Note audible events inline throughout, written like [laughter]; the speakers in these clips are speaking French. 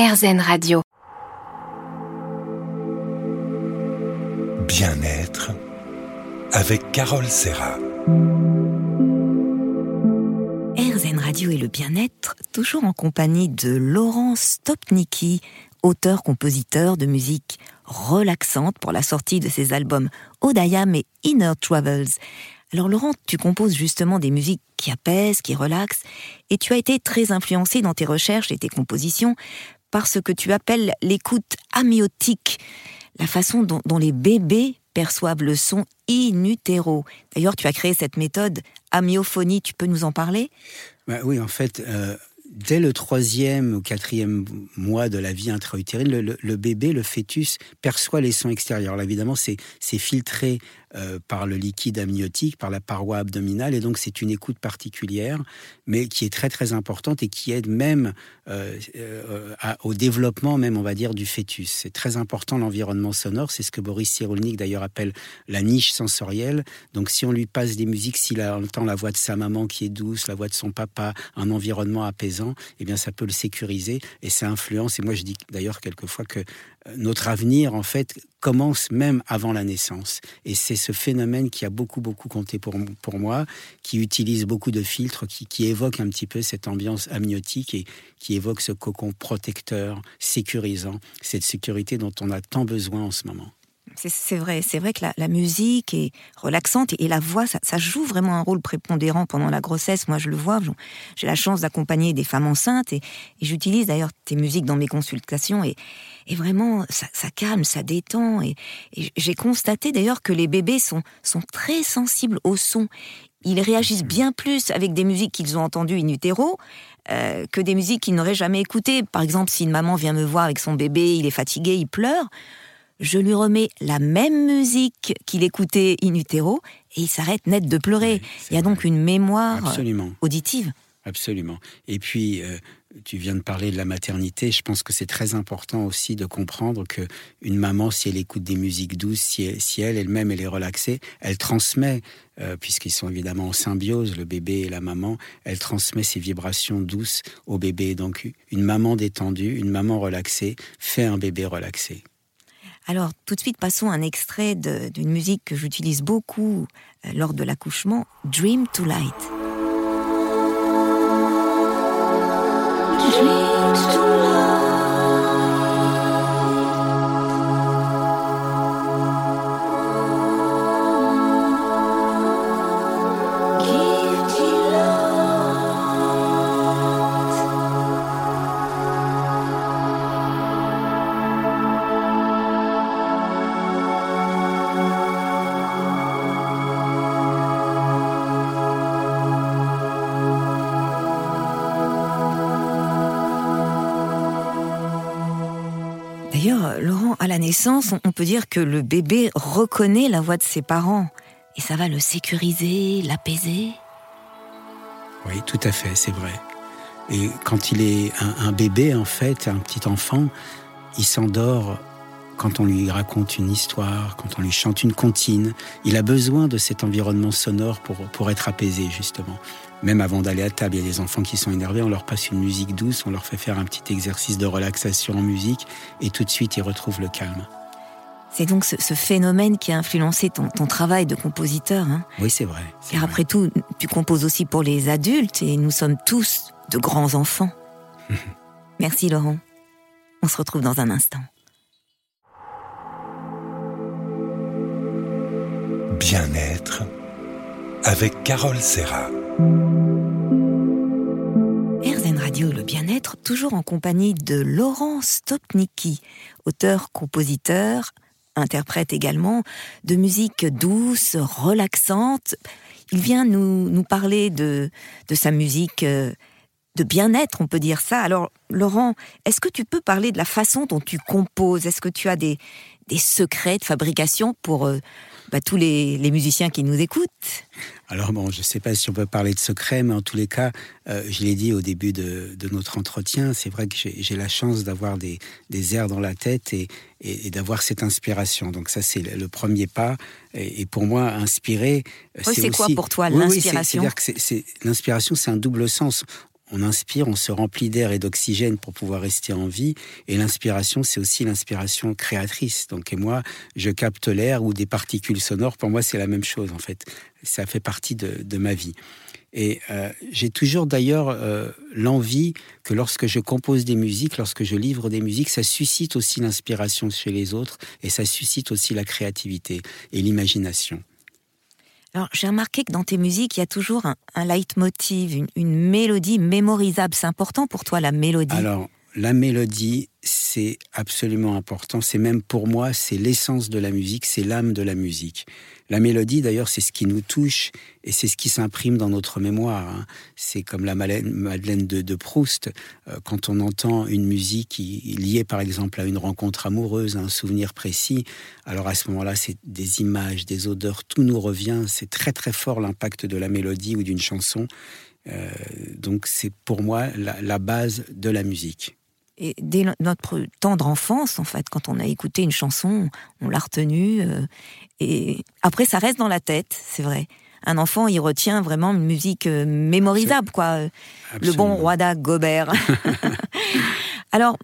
RZN Radio. Bien-être avec Carole Serra. RZN Radio et le bien-être, toujours en compagnie de Laurent Stopnicki, auteur-compositeur de musique relaxante pour la sortie de ses albums Odayam et Inner Travels. Alors Laurent, tu composes justement des musiques qui apaisent, qui relaxent, et tu as été très influencé dans tes recherches et tes compositions par ce que tu appelles l'écoute amiotique, la façon dont, les bébés perçoivent le son in utero. D'ailleurs, tu as créé cette méthode amyophonie, tu peux nous en parler? Bah Oui, en fait, euh, dès le troisième ou quatrième mois de la vie intra-utérine, le, bébé, le fœtus, perçoit les sons extérieurs. Alors évidemment, c'est filtré euh, par le liquide amniotique, par la paroi abdominale, et donc c'est une écoute particulière, mais qui est très très importante et qui aide même euh, euh, au développement, même on va dire, du fœtus. C'est très important l'environnement sonore, c'est ce que Boris Cyrulnik d'ailleurs appelle la niche sensorielle. Donc si on lui passe des musiques, s'il entend la voix de sa maman qui est douce, la voix de son papa, un environnement apaisant, eh bien ça peut le sécuriser et ça influence. Et moi je dis d'ailleurs quelquefois que notre avenir, en fait, commence même avant la naissance. Et c'est ce phénomène qui a beaucoup, beaucoup compté pour, pour moi, qui utilise beaucoup de filtres, qui, qui évoque un petit peu cette ambiance amniotique et qui évoque ce cocon protecteur, sécurisant, cette sécurité dont on a tant besoin en ce moment. C'est vrai, c'est vrai que la, musique est relaxante et, la voix, ça, joue vraiment un rôle prépondérant pendant la grossesse. Moi, je le vois. J'ai la chance d'accompagner des femmes enceintes et, j'utilise d'ailleurs tes musiques dans mes consultations et, vraiment, ça, calme, ça détend. Et, j'ai constaté d'ailleurs que les bébés sont, très sensibles au son. Ils réagissent bien plus avec des musiques qu'ils ont entendues in utero euh, que des musiques qu'ils n'auraient jamais écoutées. Par exemple, si une maman vient me voir avec son bébé, il est fatigué, il pleure je lui remets la même musique qu'il écoutait in utero et il s'arrête net de pleurer. il y a donc une mémoire auditive. Absolument. Et puis, euh, tu viens de parler de la maternité. Je pense que c'est très important aussi de comprendre que une maman, si elle écoute des musiques douces, si elle, elle-même elle est relaxée, elle transmet, euh, puisqu'ils sont évidemment en symbiose, le bébé et la maman, elle transmet ses vibrations douces au bébé. Donc, une maman détendue, une maman relaxée, fait un bébé relaxé. Alors, tout de suite, passons un extrait d'une musique que j'utilise beaucoup euh, lors de l'accouchement, Dream to Light. À la naissance, on peut dire que le bébé reconnaît la voix de ses parents. Et ça va le sécuriser, l'apaiser? Oui, tout à fait, c'est vrai. Et quand il est un, bébé, en fait, un petit enfant, il s'endort quand on lui raconte une histoire, quand on lui chante une comptine. Il a besoin de cet environnement sonore pour, pour être apaisé, justement. Même avant d'aller à table, il y a des enfants qui sont énervés, on leur passe une musique douce, on leur fait faire un petit exercice de relaxation en musique, et tout de suite ils retrouvent le calme. C'est donc ce, phénomène qui a influencé ton, travail de compositeur. Hein oui, c'est vrai. Car après tout, tu composes aussi pour les adultes, et nous sommes tous de grands enfants. [laughs] Merci Laurent. On se retrouve dans un instant. Bien-être avec Carole Serra. RZN Radio Le Bien-être, toujours en compagnie de Laurent Stopnicki, auteur-compositeur, interprète également de musique douce, relaxante. Il vient nous, nous parler de, de sa musique euh, de bien-être, on peut dire ça. Alors, Laurent, est-ce que tu peux parler de la façon dont tu composes? Est-ce que tu as des, des secrets de fabrication pour euh, bah, tous les, musiciens qui nous écoutent Alors bon, je ne sais pas si on peut parler de secret, mais en tous les cas, euh, je l'ai dit au début de, notre entretien, c'est vrai que j'ai la chance d'avoir des, airs dans la tête et, d'avoir cette inspiration. Donc ça, c'est le premier pas. Et, pour moi, inspirer, c'est quoi pour toi l'inspiration? C'est-à-dire que l'inspiration, c'est un double sens on inspire, on se remplit d'air et d'oxygène pour pouvoir rester en vie. Et l'inspiration, c'est aussi l'inspiration créatrice. Donc, et moi, je capte l'air ou des particules sonores. Pour moi, c'est la même chose, en fait. Ça fait partie de, ma vie. Et euh, j'ai toujours d'ailleurs euh, l'envie que lorsque je compose des musiques, lorsque je livre des musiques, ça suscite aussi l'inspiration chez les autres et ça suscite aussi la créativité et l'imagination. Alors, j'ai remarqué que dans tes musiques, il y a toujours un, leitmotiv, une, mélodie mémorisable. C'est important pour toi, la mélodie? Alors, la mélodie, c'est absolument important. C'est même pour moi, c'est l'essence de la musique, c'est l'âme de la musique. La mélodie, d'ailleurs, c'est ce qui nous touche et c'est ce qui s'imprime dans notre mémoire. Hein. C'est comme la Madeleine de, Proust. Euh, quand on entend une musique liée, par exemple, à une rencontre amoureuse, à un souvenir précis, alors à ce moment-là, c'est des images, des odeurs, tout nous revient. C'est très très fort l'impact de la mélodie ou d'une chanson. Euh, donc c'est pour moi la base de la musique. Et dès notre tendre enfance, en fait, quand on a écouté une chanson, on l'a retenue. Euh, et après, ça reste dans la tête, c'est vrai. Un enfant, il retient vraiment une musique euh, mémorisable, quoi. Le bon roi Gobert. [laughs] Alors,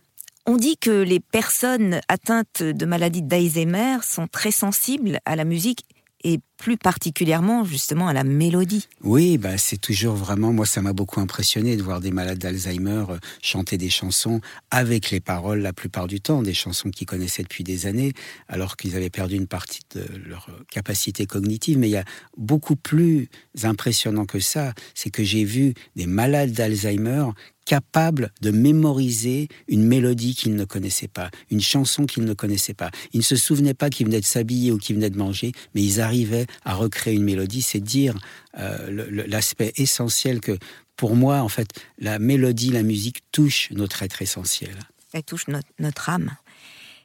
on dit que les personnes atteintes de maladie d'Alzheimer sont très sensibles à la musique et plus particulièrement justement à la mélodie. Oui, bah c'est toujours vraiment, moi ça m'a beaucoup impressionné de voir des malades d'Alzheimer euh, chanter des chansons avec les paroles la plupart du temps, des chansons qu'ils connaissaient depuis des années, alors qu'ils avaient perdu une partie de leur capacité cognitive. Mais il y a beaucoup plus impressionnant que ça, c'est que j'ai vu des malades d'Alzheimer capable de mémoriser une mélodie qu'il ne connaissait pas, une chanson qu'il ne connaissait pas. Ils ne se souvenaient pas qu'ils venaient de s'habiller ou qu'ils venaient de manger, mais ils arrivaient à recréer une mélodie. C'est dire euh, l'aspect essentiel que, pour moi, en fait, la mélodie, la musique touche notre être essentiel. Elle touche notre, âme.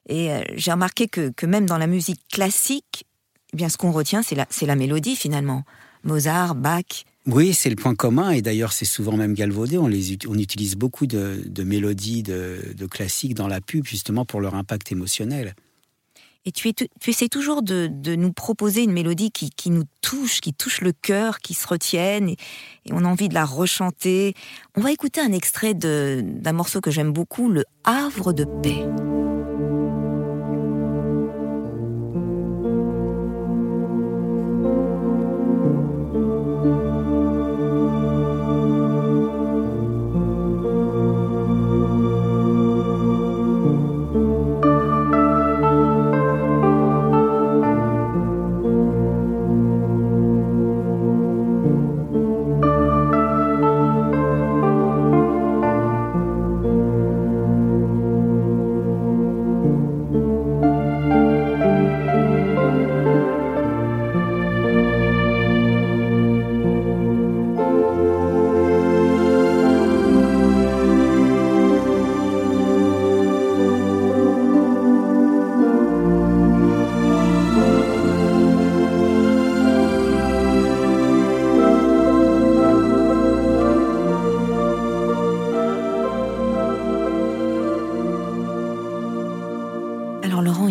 Et euh, j'ai remarqué que, même dans la musique classique, eh bien, ce qu'on retient, c'est la mélodie finalement. Mozart, Bach, oui, c'est le point commun, et d'ailleurs c'est souvent même galvaudé. On, utilise beaucoup de, mélodies, de, classiques dans la pub, justement pour leur impact émotionnel. Et tu, essaies toujours de, nous proposer une mélodie qui, nous touche, qui touche le cœur, qui se retienne, et, et, on a envie de la rechanter. On va écouter un extrait d'un morceau que j'aime beaucoup, Le Havre de paix.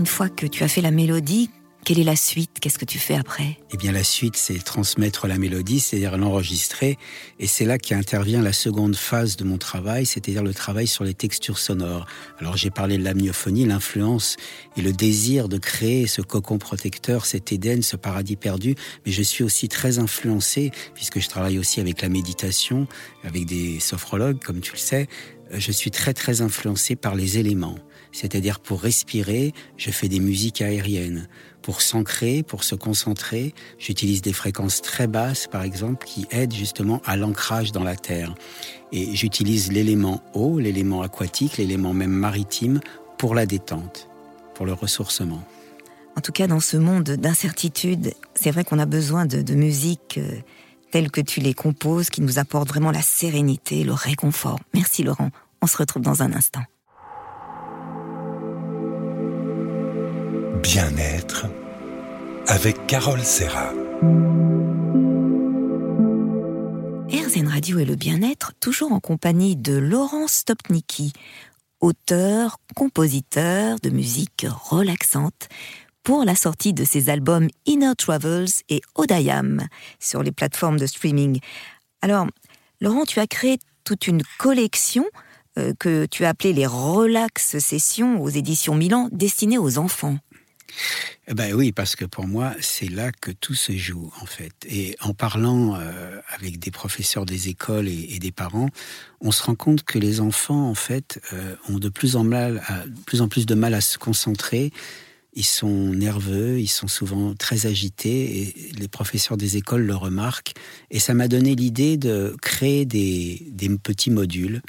Que tu as fait la mélodie, quelle est la suite? Qu'est-ce que tu fais après? Eh bien, la suite, c'est transmettre la mélodie, c'est-à-dire l'enregistrer. Et c'est là qu'intervient la seconde phase de mon travail, c'est-à-dire le travail sur les textures sonores. Alors, j'ai parlé de l'amniophonie, l'influence et le désir de créer ce cocon protecteur, cet Éden, ce paradis perdu. Mais je suis aussi très influencé, puisque je travaille aussi avec la méditation, avec des sophrologues, comme tu le sais. Je suis très, très influencé par les éléments. C'est-à-dire pour respirer, je fais des musiques aériennes. Pour s'ancrer, pour se concentrer, j'utilise des fréquences très basses, par exemple, qui aident justement à l'ancrage dans la terre. Et j'utilise l'élément eau, l'élément aquatique, l'élément même maritime pour la détente, pour le ressourcement. En tout cas, dans ce monde d'incertitude, c'est vrai qu'on a besoin de, de musique euh, telle que tu les composes, qui nous apporte vraiment la sérénité, le réconfort. Merci Laurent. On se retrouve dans un instant. Bien-être avec Carole Serra. RZN Radio et le bien-être, toujours en compagnie de Laurent Stopnicki, auteur, compositeur de musique relaxante, pour la sortie de ses albums Inner Travels et Odayam sur les plateformes de streaming. Alors, Laurent, tu as créé toute une collection euh, que tu as appelée les Relax Sessions aux éditions Milan, destinées aux enfants. Eh ben oui, parce que pour moi, c'est là que tout se joue, en fait. Et en parlant euh, avec des professeurs des écoles et, des parents, on se rend compte que les enfants, en fait, euh, ont de plus en, mal plus en plus de mal à se concentrer. Ils sont nerveux, ils sont souvent très agités, et les professeurs des écoles le remarquent. Et ça m'a donné l'idée de créer des petits modules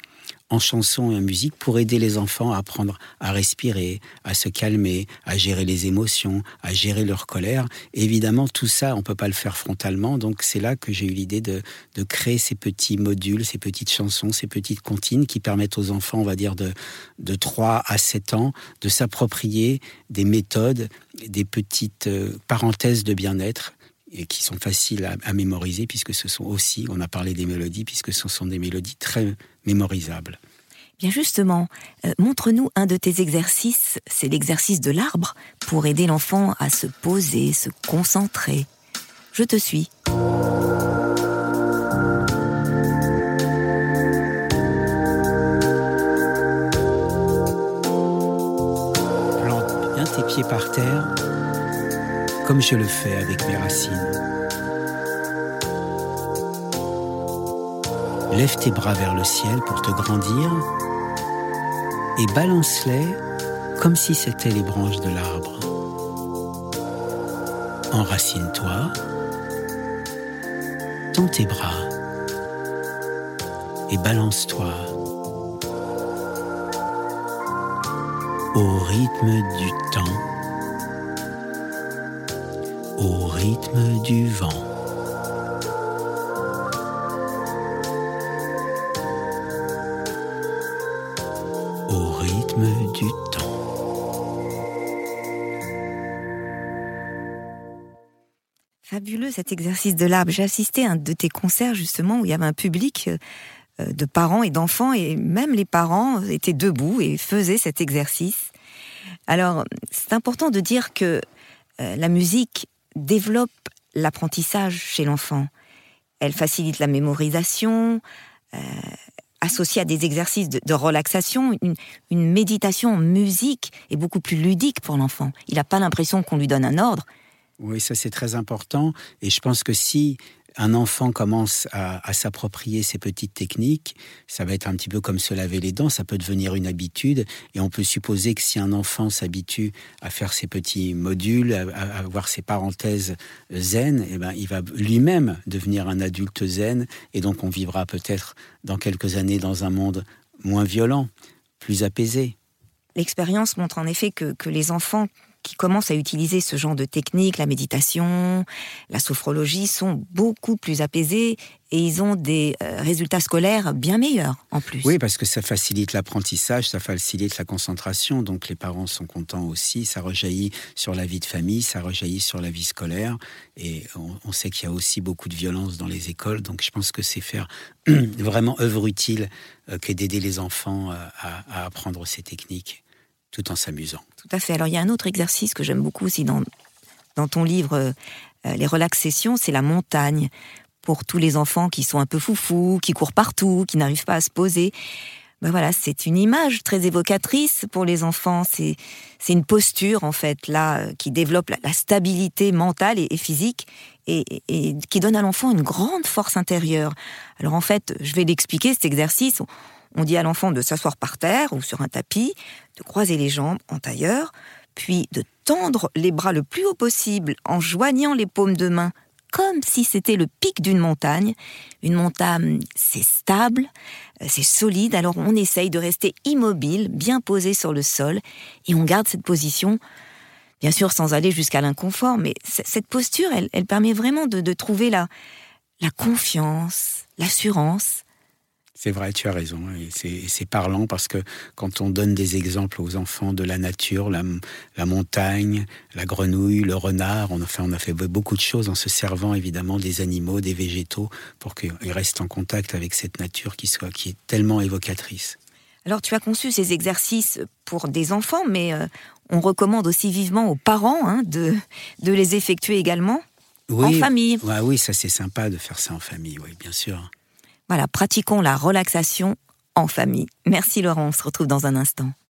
en chanson et en musique pour aider les enfants à apprendre à respirer, à se calmer, à gérer les émotions, à gérer leur colère. évidemment, tout ça, on peut pas le faire frontalement. Donc, c'est là que j'ai eu l'idée de, de, créer ces petits modules, ces petites chansons, ces petites comptines qui permettent aux enfants, on va dire, de, de 3 à 7 ans, de s'approprier des méthodes, des petites euh, parenthèses de bien-être et qui sont faciles à, à, mémoriser puisque ce sont aussi, on a parlé des mélodies, puisque ce sont des mélodies très mémorisable. Bien justement, euh, montre-nous un de tes exercices, c'est l'exercice de l'arbre, pour aider l'enfant à se poser, se concentrer. Je te suis. Plante bien tes pieds par terre, comme je le fais avec mes racines. Lève tes bras vers le ciel pour te grandir et balance-les comme si c'étaient les branches de l'arbre. Enracine-toi, tends tes bras et balance-toi au rythme du temps, rythme du vent. du temps. Fabuleux cet exercice de l'arbre. J'ai assisté à un de tes concerts justement où il y avait un public euh, de parents et d'enfants et même les parents étaient debout et faisaient cet exercice. Alors c'est important de dire que euh, la musique développe l'apprentissage chez l'enfant. Elle facilite la mémorisation, euh, associé à des exercices de, relaxation, une, méditation en musique est beaucoup plus ludique pour l'enfant. Il n'a pas l'impression qu'on lui donne un ordre. Oui, ça c'est très important. Et je pense que si un enfant commence à, s'approprier ces petites techniques, ça va être un petit peu comme se laver les dents, ça peut devenir une habitude. Et on peut supposer que si un enfant s'habitue à faire ces petits modules, à, avoir ces parenthèses zen, eh ben, il va lui-même devenir un adulte zen. Et donc on vivra peut-être dans quelques années dans un monde moins violent, plus apaisé. L'expérience montre en effet que les enfants qui commencent à utiliser ce genre de technique, la méditation, la sophrologie, sont beaucoup plus apaisés et ils ont des euh, résultats scolaires bien meilleurs en plus. Oui, parce que ça facilite l'apprentissage, ça facilite la concentration, donc les parents sont contents aussi, ça rejaillit sur la vie de famille, ça rejaillit sur la vie scolaire, et on, sait qu'il y a aussi beaucoup de violence dans les écoles, donc je pense que c'est faire [clears throat] vraiment œuvre utile euh, que d'aider les enfants euh, à apprendre ces techniques tout en s'amusant. Tout à fait. Alors il y a un autre exercice que j'aime beaucoup aussi dans, ton livre, euh, Les relaxations, c'est la montagne. Pour tous les enfants qui sont un peu foufous, qui courent partout, qui n'arrivent pas à se poser. Ben voilà, c'est une image très évocatrice pour les enfants. C'est une posture en fait là euh, qui développe la, stabilité mentale et, physique et, qui donne à l'enfant une grande force intérieure. Alors en fait, je vais l'expliquer cet exercice. Dit à l'enfant de s'asseoir par terre ou sur un tapis, de croiser les jambes en tailleur, puis de tendre les bras le plus haut possible en joignant les paumes de main comme si c'était le pic d'une montagne. Une montagne, c'est stable, euh, c'est solide, alors on essaye de rester immobile, bien posé sur le sol, et on garde cette position, bien sûr sans aller jusqu'à l'inconfort, mais cette posture, elle, permet vraiment de, trouver la confiance, l'assurance, c'est vrai, tu as raison. Et c'est parlant parce que quand on donne des exemples aux enfants de la nature, la, montagne, la grenouille, le renard, on a, fait, on a fait beaucoup de choses en se servant évidemment des animaux, des végétaux, pour qu'ils restent en contact avec cette nature qui, soit, qui est tellement évocatrice. Alors tu as conçu ces exercices pour des enfants, mais euh, on recommande aussi vivement aux parents hein, de, de les effectuer également en famille. oui, ça c'est sympa de faire ça en famille, oui, bien sûr. Voilà, pratiquons la relaxation en famille. Merci Laurent, on se retrouve dans un instant.